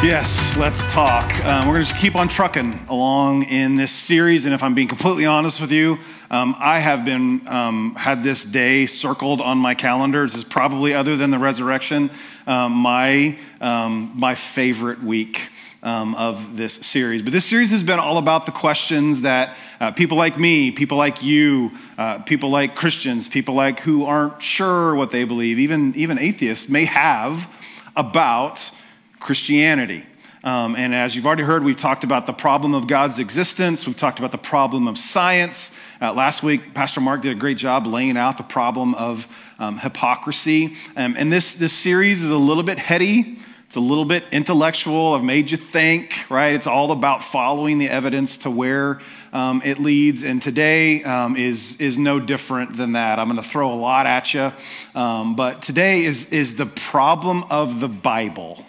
Yes, let's talk. Um, we're going to keep on trucking along in this series, and if I'm being completely honest with you, um, I have been um, had this day circled on my calendar. This is probably, other than the resurrection, um, my um, my favorite week. Um, of this series. But this series has been all about the questions that uh, people like me, people like you, uh, people like Christians, people like who aren't sure what they believe, even, even atheists may have about Christianity. Um, and as you've already heard, we've talked about the problem of God's existence. We've talked about the problem of science. Uh, last week, Pastor Mark did a great job laying out the problem of um, hypocrisy. Um, and this, this series is a little bit heady. It's a little bit intellectual. I've made you think, right? It's all about following the evidence to where um, it leads. And today um, is, is no different than that. I'm going to throw a lot at you. Um, but today is, is the problem of the Bible.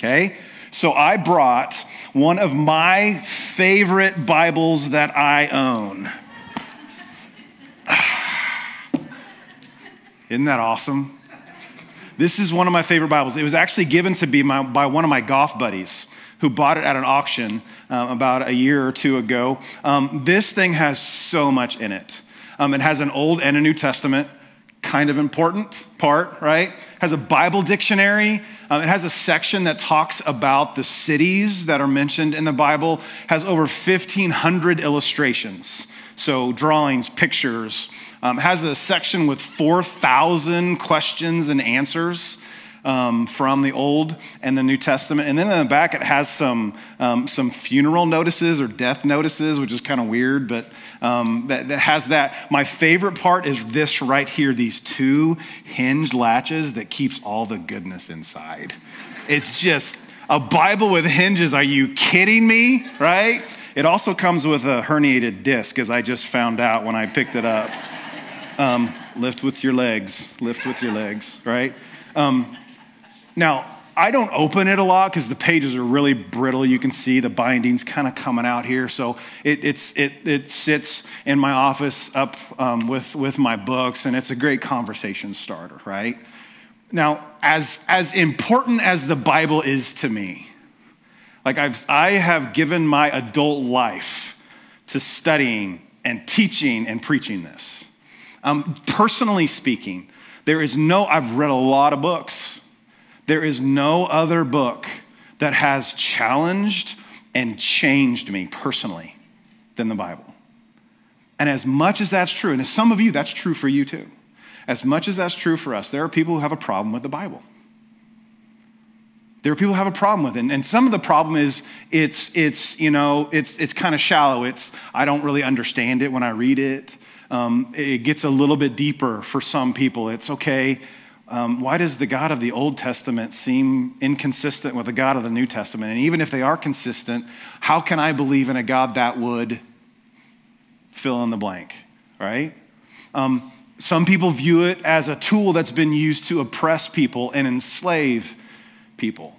Okay? So I brought one of my favorite Bibles that I own. Isn't that awesome? This is one of my favorite Bibles. It was actually given to me by one of my golf buddies who bought it at an auction um, about a year or two ago. Um, this thing has so much in it. Um, it has an Old and a New Testament kind of important part, right? Has a Bible dictionary. Um, it has a section that talks about the cities that are mentioned in the Bible. Has over 1,500 illustrations, so drawings, pictures. Um, has a section with 4,000 questions and answers um, from the Old and the New Testament. And then in the back, it has some, um, some funeral notices or death notices, which is kind of weird, but um, that, that has that. My favorite part is this right here these two hinge latches that keeps all the goodness inside. It's just a Bible with hinges. Are you kidding me? Right? It also comes with a herniated disc, as I just found out when I picked it up. Um, lift with your legs, lift with your legs, right? Um, now, I don't open it a lot because the pages are really brittle. You can see the bindings kind of coming out here. So it, it, it sits in my office up um, with, with my books, and it's a great conversation starter, right? Now, as, as important as the Bible is to me, like I've, I have given my adult life to studying and teaching and preaching this. Um, personally speaking, there is no, I've read a lot of books there is no other book that has challenged and changed me personally than the Bible. And as much as that's true, and as some of you, that's true for you too, as much as that's true for us, there are people who have a problem with the Bible. There are people who have a problem with it. And, some of the problem is it's, it's you know, it's, it's kind of shallow. It's, I don't really understand it when I read it. Um, it gets a little bit deeper for some people. It's okay, um, why does the God of the Old Testament seem inconsistent with the God of the New Testament? And even if they are consistent, how can I believe in a God that would fill in the blank, right? Um, some people view it as a tool that's been used to oppress people and enslave people.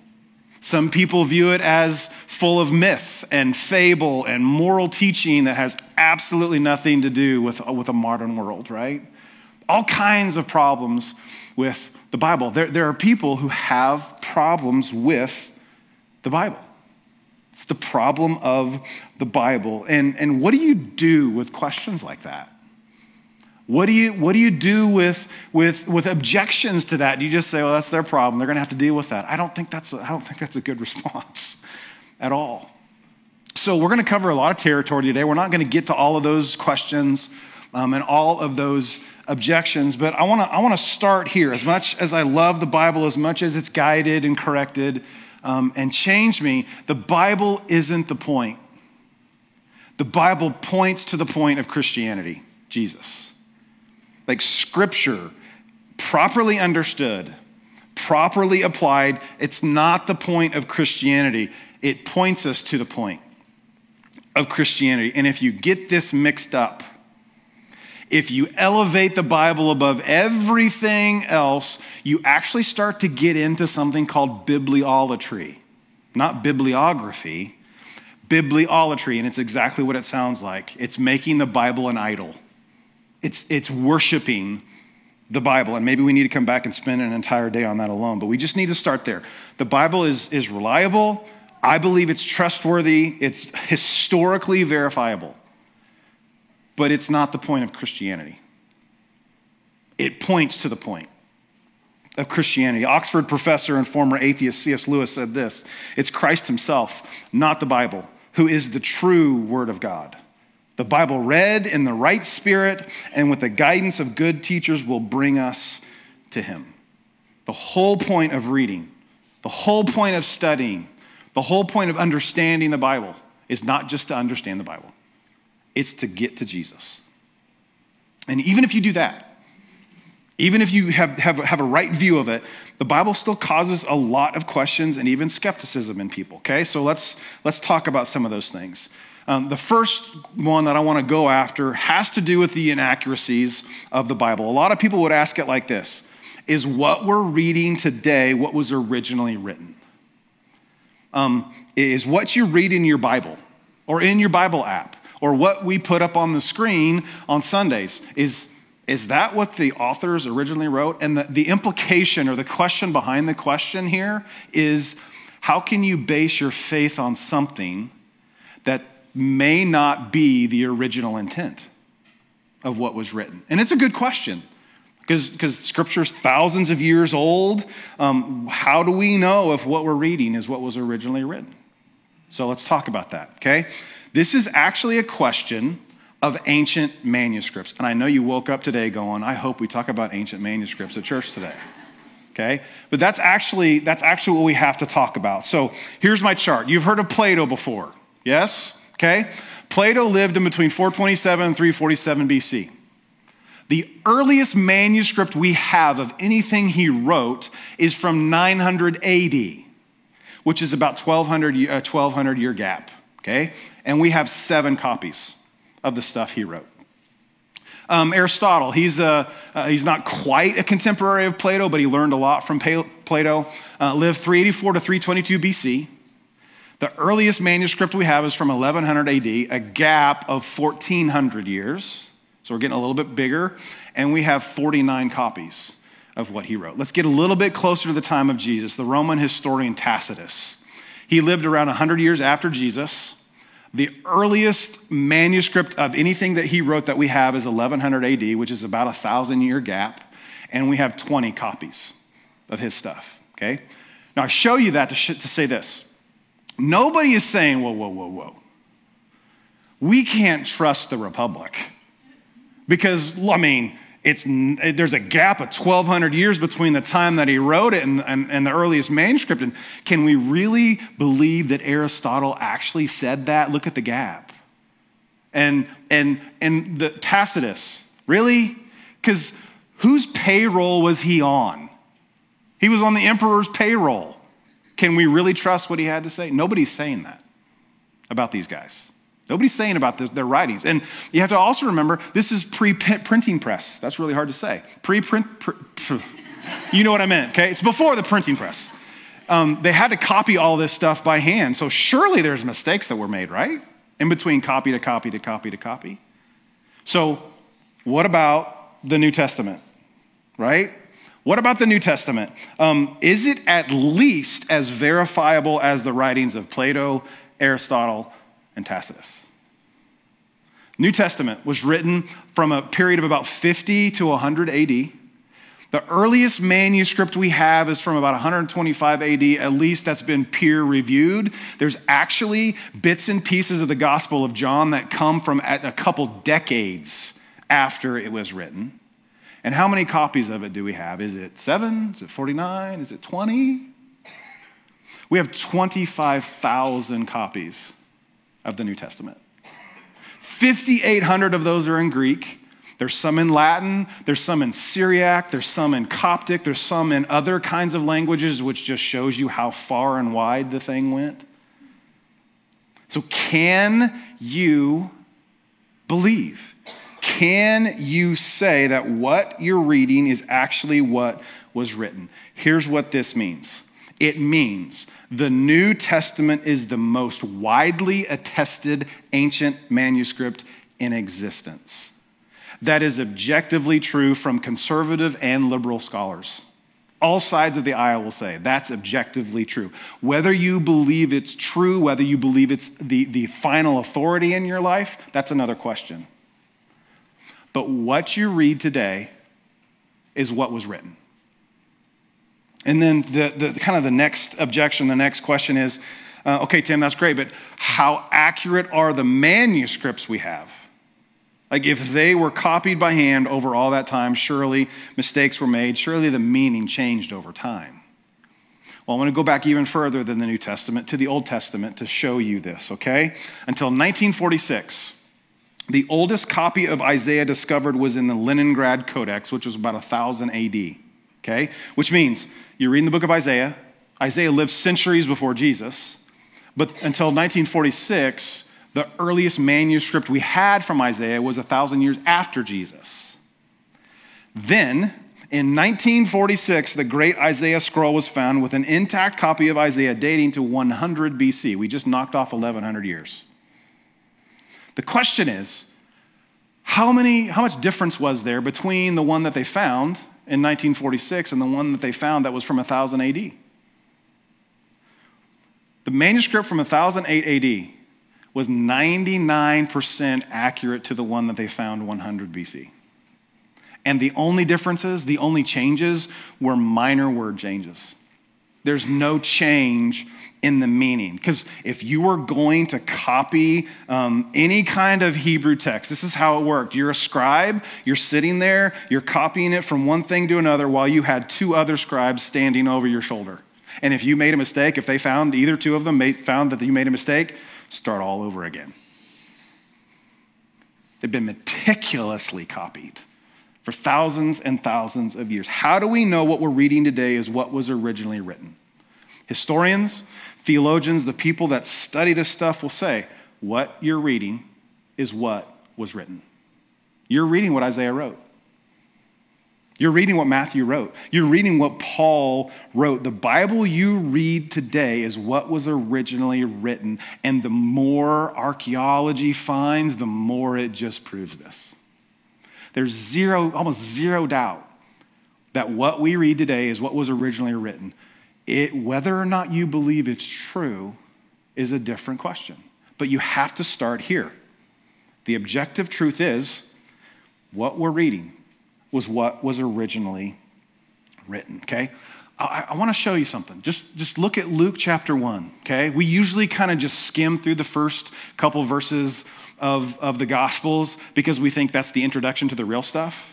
Some people view it as full of myth and fable and moral teaching that has absolutely nothing to do with, with a modern world, right? All kinds of problems with the Bible. There, there are people who have problems with the Bible. It's the problem of the Bible. And, and what do you do with questions like that? What do you, what do, you do with, with, with objections to that? Do you just say, well, that's their problem. They're going to have to deal with that. I don't think that's a, I don't think that's a good response at all. So, we're going to cover a lot of territory today. We're not going to get to all of those questions um, and all of those objections, but I want to I want to start here. As much as I love the Bible, as much as it's guided and corrected um, and changed me, the Bible isn't the point. The Bible points to the point of Christianity, Jesus. Like Scripture, properly understood, properly applied, it's not the point of Christianity. It points us to the point of Christianity. And if you get this mixed up, if you elevate the Bible above everything else, you actually start to get into something called bibliolatry. Not bibliography, bibliolatry. And it's exactly what it sounds like it's making the Bible an idol, it's, it's worshiping the Bible. And maybe we need to come back and spend an entire day on that alone, but we just need to start there. The Bible is, is reliable. I believe it's trustworthy. It's historically verifiable. But it's not the point of Christianity. It points to the point of Christianity. Oxford professor and former atheist C.S. Lewis said this It's Christ himself, not the Bible, who is the true Word of God. The Bible read in the right spirit and with the guidance of good teachers will bring us to Him. The whole point of reading, the whole point of studying, the whole point of understanding the Bible is not just to understand the Bible, it's to get to Jesus. And even if you do that, even if you have, have, have a right view of it, the Bible still causes a lot of questions and even skepticism in people. Okay, so let's, let's talk about some of those things. Um, the first one that I want to go after has to do with the inaccuracies of the Bible. A lot of people would ask it like this Is what we're reading today what was originally written? Um, is what you read in your Bible or in your Bible app or what we put up on the screen on Sundays, is, is that what the authors originally wrote? And the, the implication or the question behind the question here is how can you base your faith on something that may not be the original intent of what was written? And it's a good question because, scripture's thousands of years old. Um, how do we know if what we're reading is what was originally written? So let's talk about that, okay? This is actually a question of ancient manuscripts. And I know you woke up today going, I hope we talk about ancient manuscripts at church today. Okay? But that's actually that's actually what we have to talk about. So here's my chart. You've heard of Plato before. Yes? Okay? Plato lived in between 427 and 347 BC. The earliest manuscript we have of anything he wrote is from 900 AD, which is about 1200, uh, 1200 year gap. Okay? And we have seven copies of the stuff he wrote. Um, Aristotle, he's, a, uh, he's not quite a contemporary of Plato, but he learned a lot from Plato. Uh, lived 384 to 322 BC. The earliest manuscript we have is from 1100 AD, a gap of 1400 years. So we're getting a little bit bigger. And we have 49 copies of what he wrote. Let's get a little bit closer to the time of Jesus. The Roman historian Tacitus. He lived around 100 years after Jesus. The earliest manuscript of anything that he wrote that we have is 1100 AD, which is about a thousand year gap. And we have 20 copies of his stuff. Okay? Now, I show you that to, sh- to say this Nobody is saying, whoa, whoa, whoa, whoa. We can't trust the Republic. Because, I mean, it's, there's a gap of 1,200 years between the time that he wrote it and, and, and, the earliest manuscript. And can we really believe that Aristotle actually said that? Look at the gap. And, and, and the Tacitus, really? Because whose payroll was he on? He was on the emperor's payroll. Can we really trust what he had to say? Nobody's saying that about these guys. Nobody's saying about this, their writings. And you have to also remember this is pre printing press. That's really hard to say. Pre print, you know what I meant, okay? It's before the printing press. Um, they had to copy all this stuff by hand. So surely there's mistakes that were made, right? In between copy to copy to copy to copy. So, what about the New Testament, right? What about the New Testament? Um, is it at least as verifiable as the writings of Plato, Aristotle, and Tacitus? New Testament was written from a period of about 50 to 100 AD. The earliest manuscript we have is from about 125 AD, at least that's been peer reviewed. There's actually bits and pieces of the Gospel of John that come from a couple decades after it was written. And how many copies of it do we have? Is it seven? Is it 49? Is it 20? We have 25,000 copies of the New Testament. 5,800 of those are in Greek. There's some in Latin, there's some in Syriac, there's some in Coptic, there's some in other kinds of languages, which just shows you how far and wide the thing went. So, can you believe? Can you say that what you're reading is actually what was written? Here's what this means it means the New Testament is the most widely attested ancient manuscript in existence. that is objectively true from conservative and liberal scholars. All sides of the aisle will say that's objectively true. Whether you believe it's true, whether you believe it's the, the final authority in your life, that's another question. But what you read today is what was written. And then the, the kind of the next objection, the next question is uh, okay, Tim, that's great, but how accurate are the manuscripts we have? Like, if they were copied by hand over all that time, surely mistakes were made, surely the meaning changed over time. Well, I want to go back even further than the New Testament to the Old Testament to show you this, okay? Until 1946, the oldest copy of Isaiah discovered was in the Leningrad Codex, which was about 1000 AD, okay? Which means you're reading the book of Isaiah. Isaiah lived centuries before Jesus, but until 1946, the earliest manuscript we had from Isaiah was a thousand years after Jesus. Then, in 1946, the great Isaiah scroll was found with an intact copy of Isaiah dating to 100 BC. We just knocked off 1100 years. The question is how, many, how much difference was there between the one that they found in 1946 and the one that they found that was from 1000 AD? The manuscript from 1008 AD was 99% accurate to the one that they found 100 BC. And the only differences, the only changes were minor word changes. There's no change in the meaning. Because if you were going to copy um, any kind of Hebrew text, this is how it worked. You're a scribe, you're sitting there, you're copying it from one thing to another while you had two other scribes standing over your shoulder. And if you made a mistake, if they found either two of them made, found that you made a mistake, start all over again. They've been meticulously copied for thousands and thousands of years. How do we know what we're reading today is what was originally written? Historians, theologians, the people that study this stuff will say, what you're reading is what was written. You're reading what Isaiah wrote. You're reading what Matthew wrote. You're reading what Paul wrote. The Bible you read today is what was originally written. And the more archaeology finds, the more it just proves this. There's zero, almost zero doubt that what we read today is what was originally written. It, whether or not you believe it's true is a different question. But you have to start here. The objective truth is what we're reading was what was originally written, okay? I, I want to show you something. Just, just look at Luke chapter 1, okay? We usually kind of just skim through the first couple verses of, of the Gospels because we think that's the introduction to the real stuff.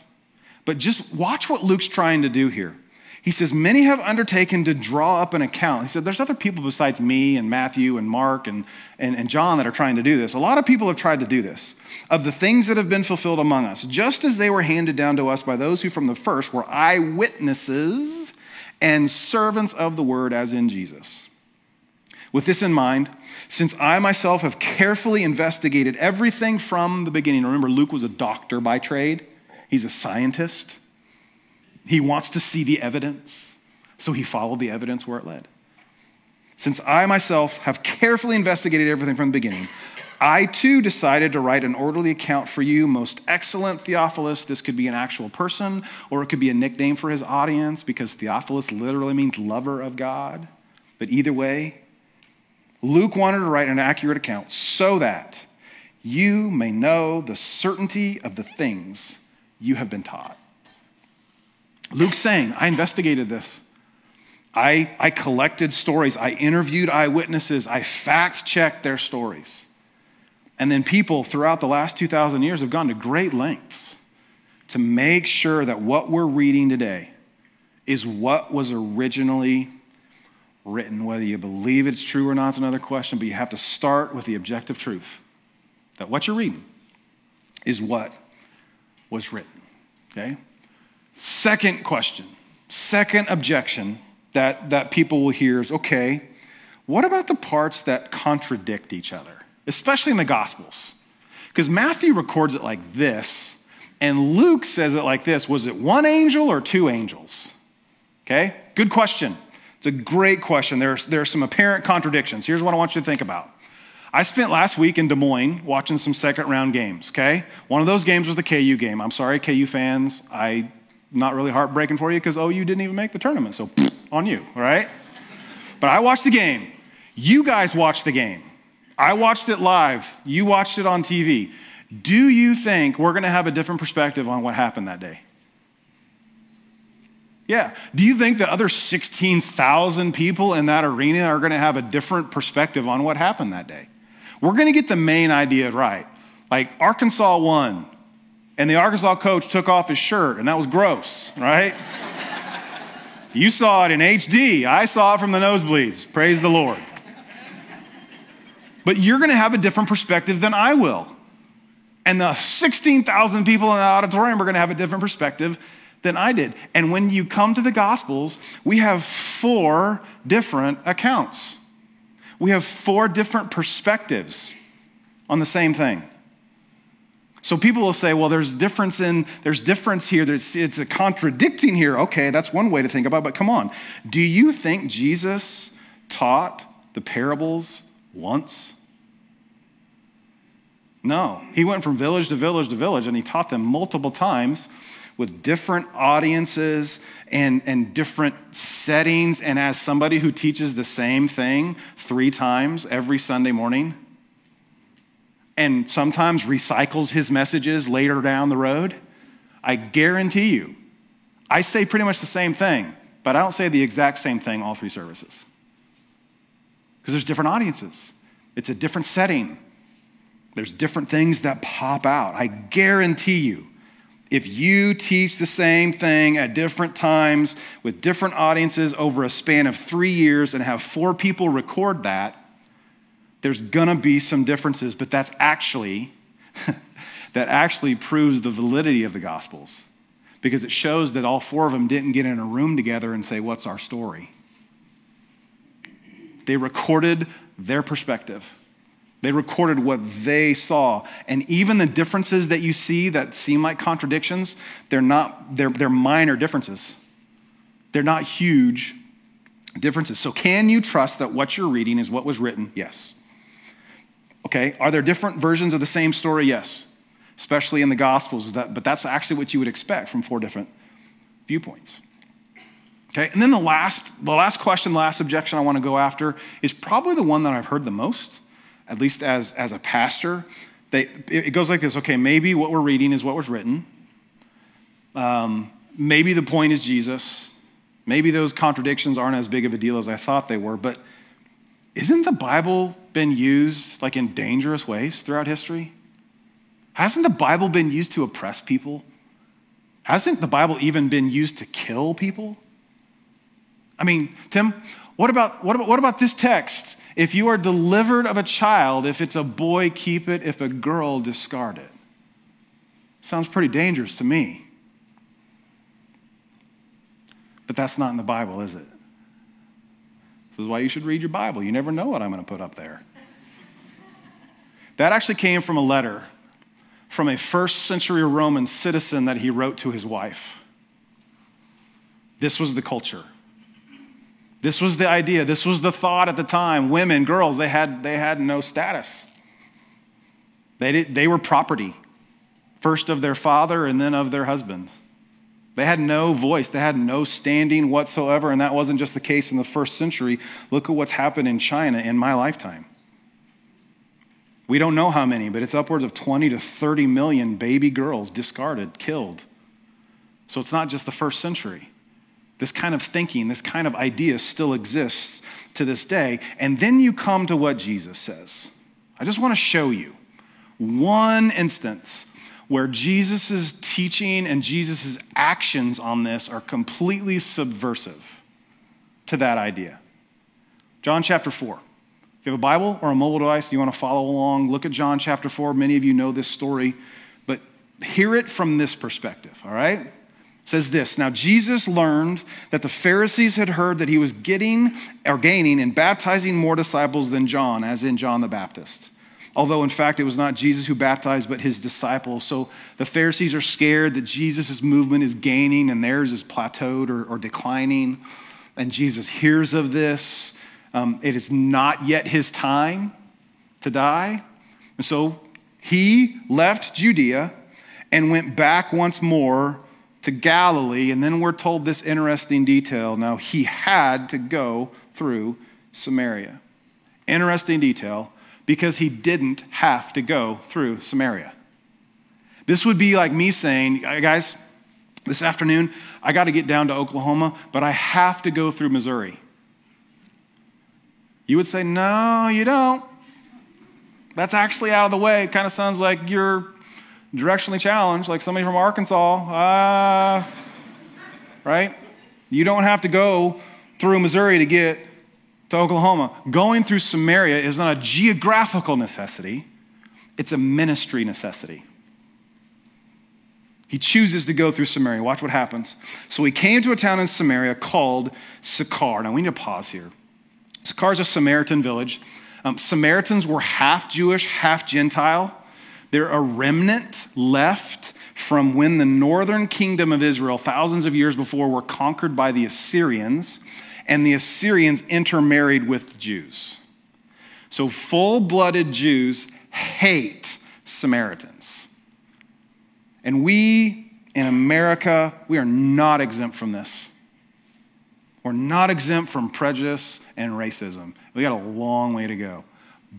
But just watch what Luke's trying to do here. He says, Many have undertaken to draw up an account. He said, There's other people besides me and Matthew and Mark and, and, and John that are trying to do this. A lot of people have tried to do this of the things that have been fulfilled among us, just as they were handed down to us by those who from the first were eyewitnesses and servants of the word, as in Jesus. With this in mind, since I myself have carefully investigated everything from the beginning, remember, Luke was a doctor by trade, he's a scientist. He wants to see the evidence, so he followed the evidence where it led. Since I myself have carefully investigated everything from the beginning, I too decided to write an orderly account for you, most excellent Theophilus. This could be an actual person, or it could be a nickname for his audience, because Theophilus literally means lover of God. But either way, Luke wanted to write an accurate account so that you may know the certainty of the things you have been taught. Luke's saying, I investigated this. I, I collected stories. I interviewed eyewitnesses. I fact checked their stories. And then people throughout the last 2,000 years have gone to great lengths to make sure that what we're reading today is what was originally written. Whether you believe it's true or not is another question, but you have to start with the objective truth that what you're reading is what was written. Okay? Second question, second objection that, that people will hear is okay, what about the parts that contradict each other, especially in the Gospels? Because Matthew records it like this, and Luke says it like this Was it one angel or two angels? Okay, good question. It's a great question. There's, there are some apparent contradictions. Here's what I want you to think about I spent last week in Des Moines watching some second round games, okay? One of those games was the KU game. I'm sorry, KU fans. I not really heartbreaking for you because OU didn't even make the tournament. So on you, right? But I watched the game. You guys watched the game. I watched it live. You watched it on TV. Do you think we're going to have a different perspective on what happened that day? Yeah. Do you think the other 16,000 people in that arena are going to have a different perspective on what happened that day? We're going to get the main idea right. Like Arkansas won, and the Arkansas coach took off his shirt, and that was gross, right? you saw it in HD. I saw it from the nosebleeds. Praise the Lord. But you're going to have a different perspective than I will. And the 16,000 people in the auditorium are going to have a different perspective than I did. And when you come to the Gospels, we have four different accounts. We have four different perspectives on the same thing. So people will say, well, there's difference in, there's difference here, there's, it's a contradicting here. Okay, that's one way to think about it, but come on. Do you think Jesus taught the parables once? No. He went from village to village to village and he taught them multiple times with different audiences and, and different settings. And as somebody who teaches the same thing three times every Sunday morning, and sometimes recycles his messages later down the road, I guarantee you, I say pretty much the same thing, but I don't say the exact same thing all three services. Because there's different audiences, it's a different setting. There's different things that pop out. I guarantee you, if you teach the same thing at different times with different audiences over a span of three years and have four people record that, there's gonna be some differences, but that's actually that actually proves the validity of the gospels because it shows that all four of them didn't get in a room together and say, What's our story? They recorded their perspective. They recorded what they saw. And even the differences that you see that seem like contradictions, they're not, they're, they're minor differences. They're not huge differences. So, can you trust that what you're reading is what was written? Yes. Okay, are there different versions of the same story? Yes, especially in the Gospels, but that's actually what you would expect from four different viewpoints. Okay, and then the last, the last question, the last objection I want to go after is probably the one that I've heard the most at least as, as a pastor, they, it goes like this okay, maybe what we're reading is what was written. Um, maybe the point is Jesus. Maybe those contradictions aren't as big of a deal as I thought they were, but isn't the Bible been used like in dangerous ways throughout history? Hasn't the Bible been used to oppress people? Hasn't the Bible even been used to kill people? I mean, Tim, what about, what about, what about this text? If you are delivered of a child, if it's a boy, keep it. If a girl, discard it. Sounds pretty dangerous to me. But that's not in the Bible, is it? This is why you should read your Bible. You never know what I'm going to put up there. That actually came from a letter from a first century Roman citizen that he wrote to his wife. This was the culture. This was the idea. This was the thought at the time. Women, girls, they had, they had no status. They, did, they were property, first of their father and then of their husband. They had no voice, they had no standing whatsoever, and that wasn't just the case in the first century. Look at what's happened in China in my lifetime. We don't know how many, but it's upwards of 20 to 30 million baby girls discarded, killed. So it's not just the first century. This kind of thinking, this kind of idea still exists to this day. And then you come to what Jesus says. I just want to show you one instance where Jesus' teaching and Jesus' actions on this are completely subversive to that idea. John chapter 4. If you have a Bible or a mobile device, you want to follow along, look at John chapter 4. Many of you know this story, but hear it from this perspective, all right? Says this Now Jesus learned that the Pharisees had heard that he was getting or gaining and baptizing more disciples than John, as in John the Baptist. Although, in fact, it was not Jesus who baptized, but his disciples. So the Pharisees are scared that Jesus' movement is gaining and theirs is plateaued or, or declining. And Jesus hears of this. Um, it is not yet his time. to die. And so he left Judea and went back once more to Galilee. And then we're told this interesting detail. Now, he had to go through Samaria. Interesting detail because he didn't have to go through Samaria. This would be like me saying, guys, this afternoon, I got to get down to Oklahoma, but I have to go through Missouri. You would say, no, you don't. That's actually out of the way. It kind of sounds like you're directionally challenged, like somebody from Arkansas. Uh, right? You don't have to go through Missouri to get to Oklahoma. Going through Samaria is not a geographical necessity, it's a ministry necessity. He chooses to go through Samaria. Watch what happens. So he came to a town in Samaria called Sychar. Now we need to pause here. Sychar is a Samaritan village. Um, Samaritans were half Jewish, half Gentile. They're a remnant left from when the northern kingdom of Israel, thousands of years before, were conquered by the Assyrians, and the Assyrians intermarried with Jews. So full blooded Jews hate Samaritans. And we in America, we are not exempt from this. We're not exempt from prejudice and racism. We got a long way to go.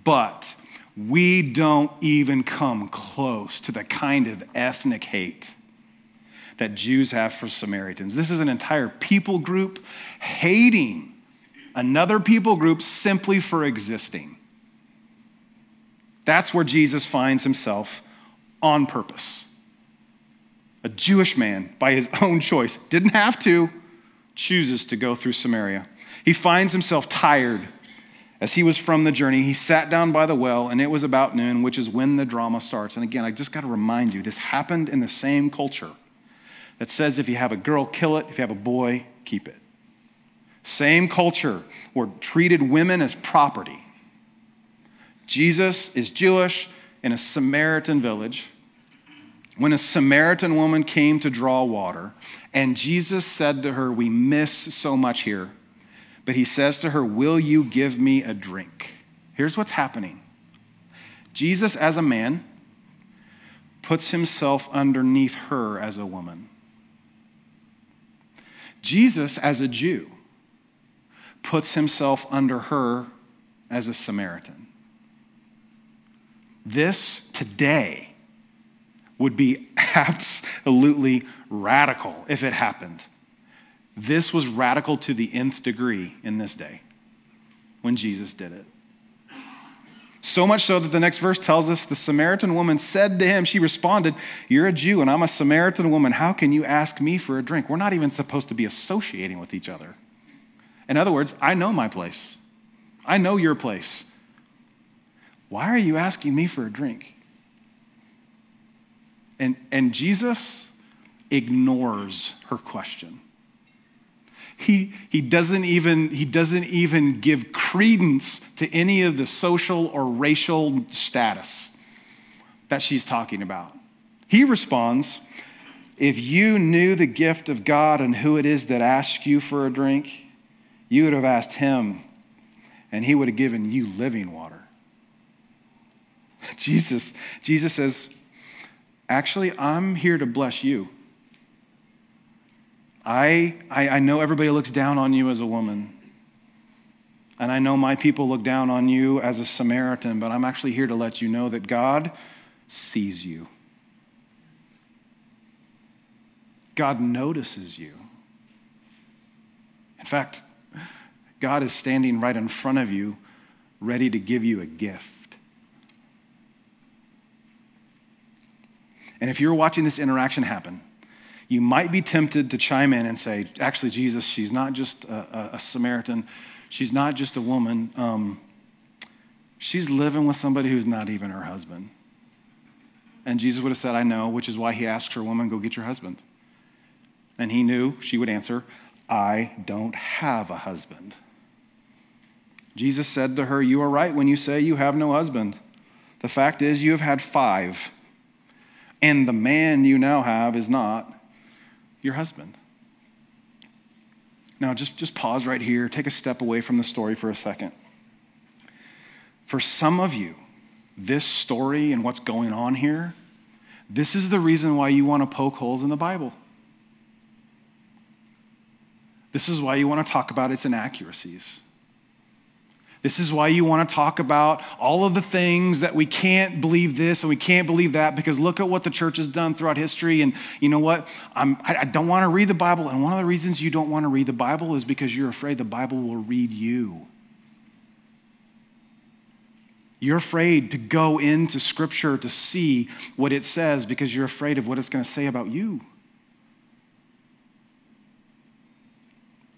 But we don't even come close to the kind of ethnic hate that Jews have for Samaritans. This is an entire people group hating another people group simply for existing. That's where Jesus finds himself on purpose a Jewish man, by his own choice, didn't have to, chooses to go through Samaria. He finds himself tired as he was from the journey. He sat down by the well, and it was about noon, which is when the drama starts. And again, I just got to remind you this happened in the same culture that says if you have a girl, kill it, if you have a boy, keep it. Same culture where treated women as property. Jesus is Jewish in a Samaritan village when a Samaritan woman came to draw water, and Jesus said to her, We miss so much here. But he says to her, Will you give me a drink? Here's what's happening Jesus, as a man, puts himself underneath her as a woman. Jesus, as a Jew, puts himself under her as a Samaritan. This today would be absolutely radical if it happened. This was radical to the nth degree in this day when Jesus did it. So much so that the next verse tells us the Samaritan woman said to him, She responded, You're a Jew and I'm a Samaritan woman. How can you ask me for a drink? We're not even supposed to be associating with each other. In other words, I know my place, I know your place. Why are you asking me for a drink? And, and Jesus ignores her question. He, he, doesn't even, he doesn't even give credence to any of the social or racial status that she's talking about. He responds, If you knew the gift of God and who it is that asks you for a drink, you would have asked him, and he would have given you living water. Jesus, Jesus says, Actually, I'm here to bless you. I, I, I, know everybody looks down on you as a woman. And I know my people look down on you as a Samaritan, but I'm actually here to let you know that God sees you. God notices you. In fact, God is standing right in front of you, ready to give you a gift. And if you're watching this interaction happen, you might be tempted to chime in and say, actually, Jesus, she's not just a, a Samaritan, she's not just a woman. Um, she's living with somebody who's not even her husband. And Jesus would have said, I know, which is why he asked her, Woman, go get your husband. And he knew she would answer, I don't have a husband. Jesus said to her, You are right when you say you have no husband. The fact is, you have had five and the man you now have is not your husband. Now, just, just pause right here, take a step away from the story for a second. For some of you, this story and what's going on here, this is the reason why you want to poke holes in the Bible. This is why you want to talk about its inaccuracies. This is why you want to talk about all of the things that we can't believe this and we can't believe that because look at what the church has done throughout history. And you know what? I'm, I don't want to read the Bible. And one of the reasons you don't want to read the Bible is because you're afraid the Bible will read you. You're afraid to go into Scripture to see what it says because you're afraid of what it's going to say about you.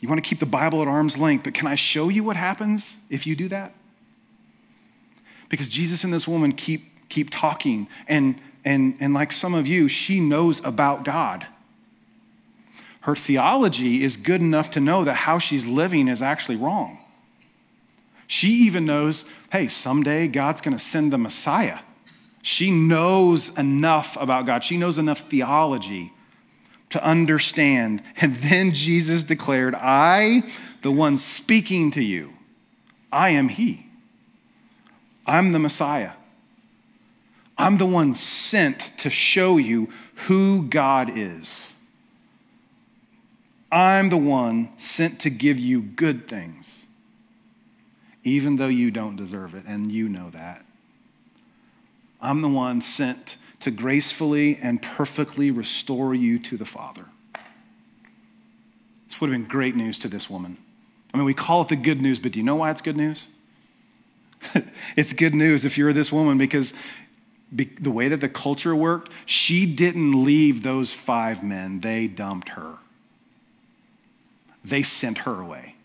You want to keep the Bible at arm's length, but can I show you what happens if you do that? Because Jesus and this woman keep, keep talking, and, and, and like some of you, she knows about God. Her theology is good enough to know that how she's living is actually wrong. She even knows, hey, someday God's going to send the Messiah. She knows enough about God. She knows enough theology to understand. And then Jesus declared, I, the one speaking to you, I am He. I'm the Messiah. I'm the one sent to show you who God is. I'm the one sent to give you good things, even though you don't deserve it, and you know that. I'm the one sent to gracefully and perfectly restore you to the Father. This would have been great news to this woman. I mean, we call it the good news, but do you know why it's good news? it's good news if you're this woman because the way that the culture worked, she didn't leave those five men, they dumped her. They sent her away.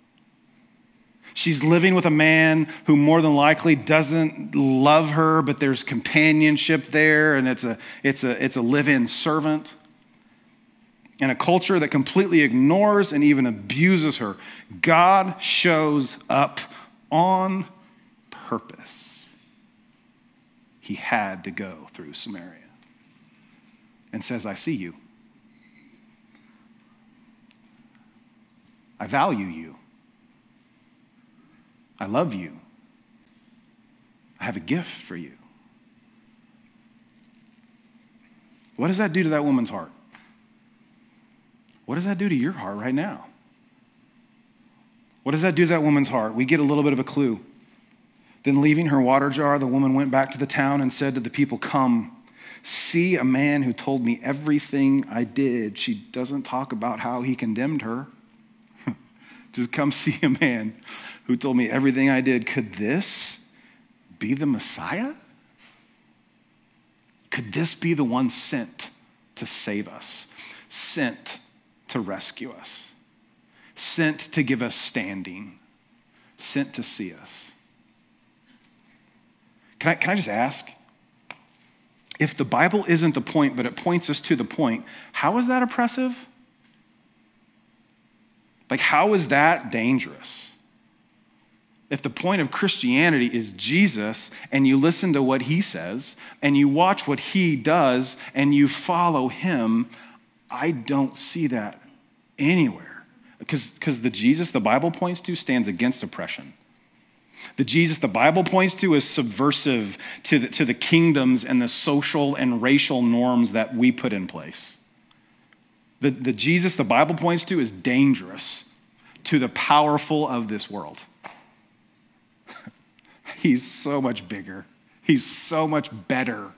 She's living with a man who more than likely doesn't love her, but there's companionship there, and it's a, it's a, it's a live in servant. And a culture that completely ignores and even abuses her. God shows up on purpose. He had to go through Samaria and says, I see you. I value you. I love you. I have a gift for you. What does that do to that woman's heart? What does that do to your heart right now? What does that do to that woman's heart? We get a little bit of a clue. Then, leaving her water jar, the woman went back to the town and said to the people, Come, see a man who told me everything I did. She doesn't talk about how he condemned her. Just come see a man who told me everything I did. Could this be the Messiah? Could this be the one sent to save us, sent to rescue us, sent to give us standing, sent to see us? Can I, can I just ask? If the Bible isn't the point, but it points us to the point, how is that oppressive? Like, how is that dangerous? If the point of Christianity is Jesus and you listen to what he says and you watch what he does and you follow him, I don't see that anywhere. Because, the Jesus the Bible points to stands against oppression. The Jesus the Bible points to is subversive to the, to the kingdoms and the social and racial norms that we put in place. The, the Jesus the Bible points to is dangerous to the powerful of this world. He's so much bigger. He's so much better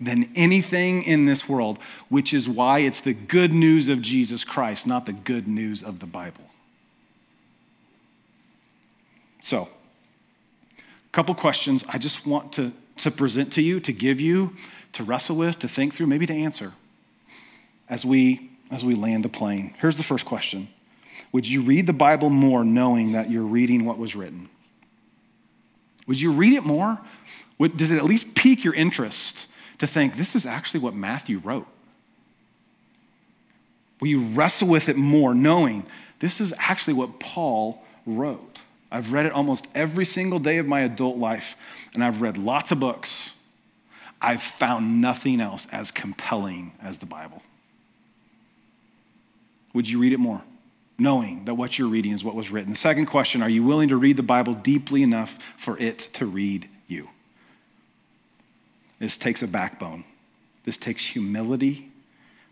than anything in this world, which is why it's the good news of Jesus Christ, not the good news of the Bible. So, a couple questions I just want to, to present to you, to give you, to wrestle with, to think through, maybe to answer as we, as we land the plane. Here's the first question Would you read the Bible more knowing that you're reading what was written? Would you read it more? Would, does it at least pique your interest to think this is actually what Matthew wrote? Will you wrestle with it more, knowing this is actually what Paul wrote? I've read it almost every single day of my adult life, and I've read lots of books. I've found nothing else as compelling as the Bible. Would you read it more? knowing that what you're reading is what was written. The second question are you willing to read the Bible deeply enough for it to read you? This takes a backbone. This takes humility.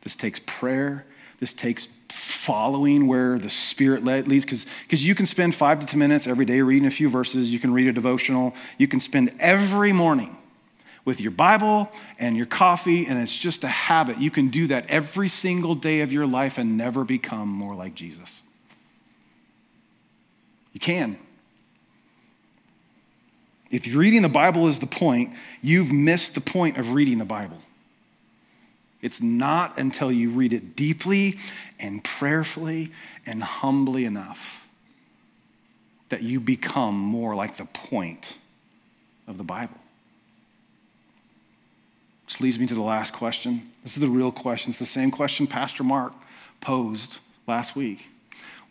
This takes prayer. This takes following where the Spirit leads. Because you can spend five to 10 minutes every day reading a few verses. You can read a devotional. You can spend every morning with your Bible and your coffee, and it's just a habit. You can do that every single day of your life and never become more like Jesus. You can. If reading the Bible is the point, you've missed the point of reading the Bible. It's not until you read it deeply and prayerfully and humbly enough that you become more like the point of the Bible. Which leads me to the last question. This is the real question. It's the same question Pastor Mark posed last week.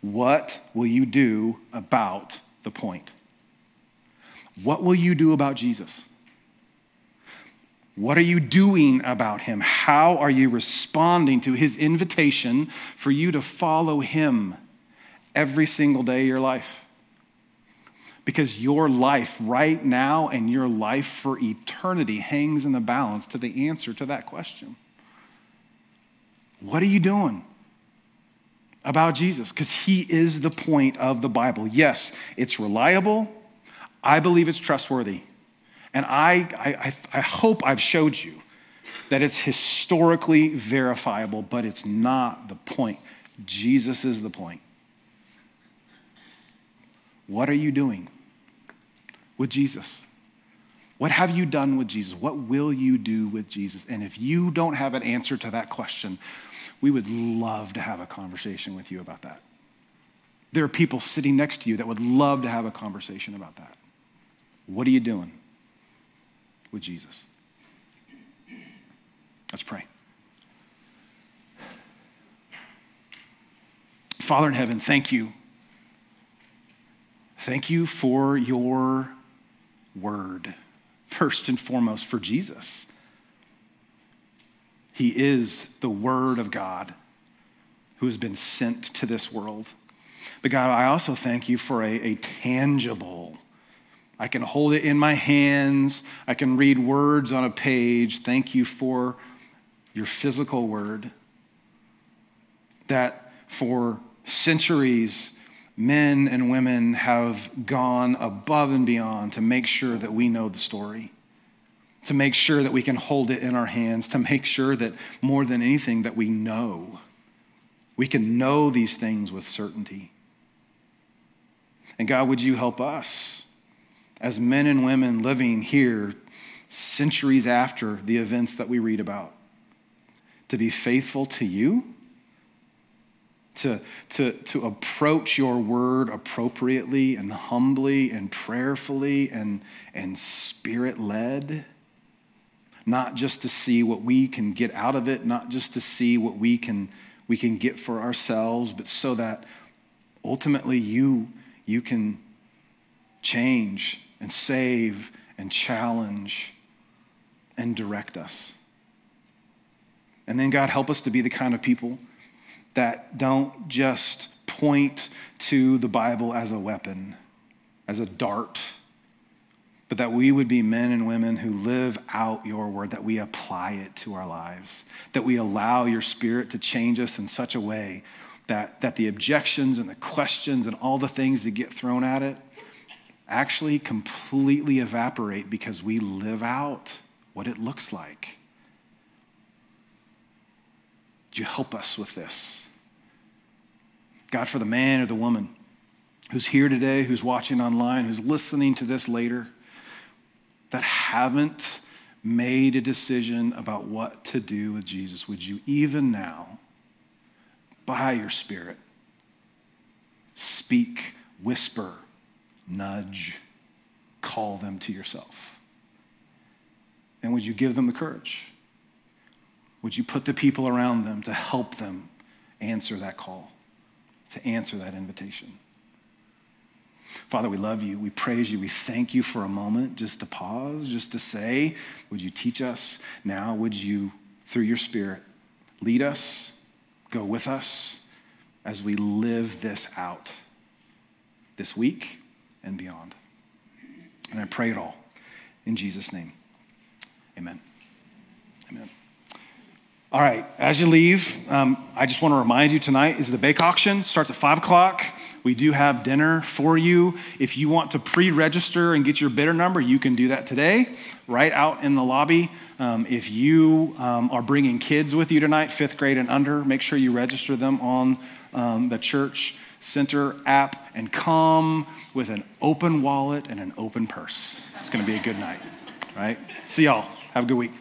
What will you do about the point? What will you do about Jesus? What are you doing about him? How are you responding to his invitation for you to follow him every single day of your life? Because your life right now and your life for eternity hangs in the balance to the answer to that question. What are you doing about Jesus? Because he is the point of the Bible. Yes, it's reliable. I believe it's trustworthy. And I, I, I hope I've showed you that it's historically verifiable, but it's not the point. Jesus is the point. What are you doing with Jesus? What have you done with Jesus? What will you do with Jesus? And if you don't have an answer to that question, we would love to have a conversation with you about that. There are people sitting next to you that would love to have a conversation about that. What are you doing with Jesus? Let's pray. Father in heaven, thank you. Thank you for your word, first and foremost for Jesus. He is the Word of God who has been sent to this world. But God, I also thank you for a, a tangible I can hold it in my hands. I can read words on a page. Thank you for your physical word. That for centuries, men and women have gone above and beyond to make sure that we know the story, to make sure that we can hold it in our hands, to make sure that more than anything, that we know. We can know these things with certainty. And God, would you help us? as men and women living here centuries after the events that we read about. To be faithful to you, to, to, to approach your word appropriately and humbly and prayerfully and, and spirit led. Not just to see what we can get out of it, not just to see what we can, we can get for ourselves, but so that ultimately you, you can change and save and challenge and direct us. And then, God, help us to be the kind of people that don't just point to the Bible as a weapon, as a dart, but that we would be men and women who live out your word, that we apply it to our lives, that we allow your spirit to change us in such a way that, that the objections and the questions and all the things that get thrown at it actually completely evaporate because we live out what it looks like. Would you help us with this? God, for the man or the woman who's here today, who's watching online, who's listening to this later, that haven't made a decision about what to do with Jesus, would you even now, by your Spirit, speak, whisper, nudge, call them to yourself? And would you give them the courage? Would you put the people around them to help them answer that call, to answer that invitation? Father, we love you. We praise you. We thank you for a moment just to pause, just to say, Would you teach us now? Would you, through your Spirit, lead us, go with us as we live this out this week and beyond. And I pray it all in Jesus' name. Amen. Amen. All right, as you leave, um, I just want to remind you tonight is the bake auction. Starts at 5 o'clock. We do have dinner for you. If you want to pre register and get your bidder number, you can do that today, right out in the lobby. Um, if you um, are bringing kids with you tonight, fifth grade and under, make sure you register them on um, the church center app and come with an open wallet and an open purse. It's going to be a good night, right? See y'all. Have a good week.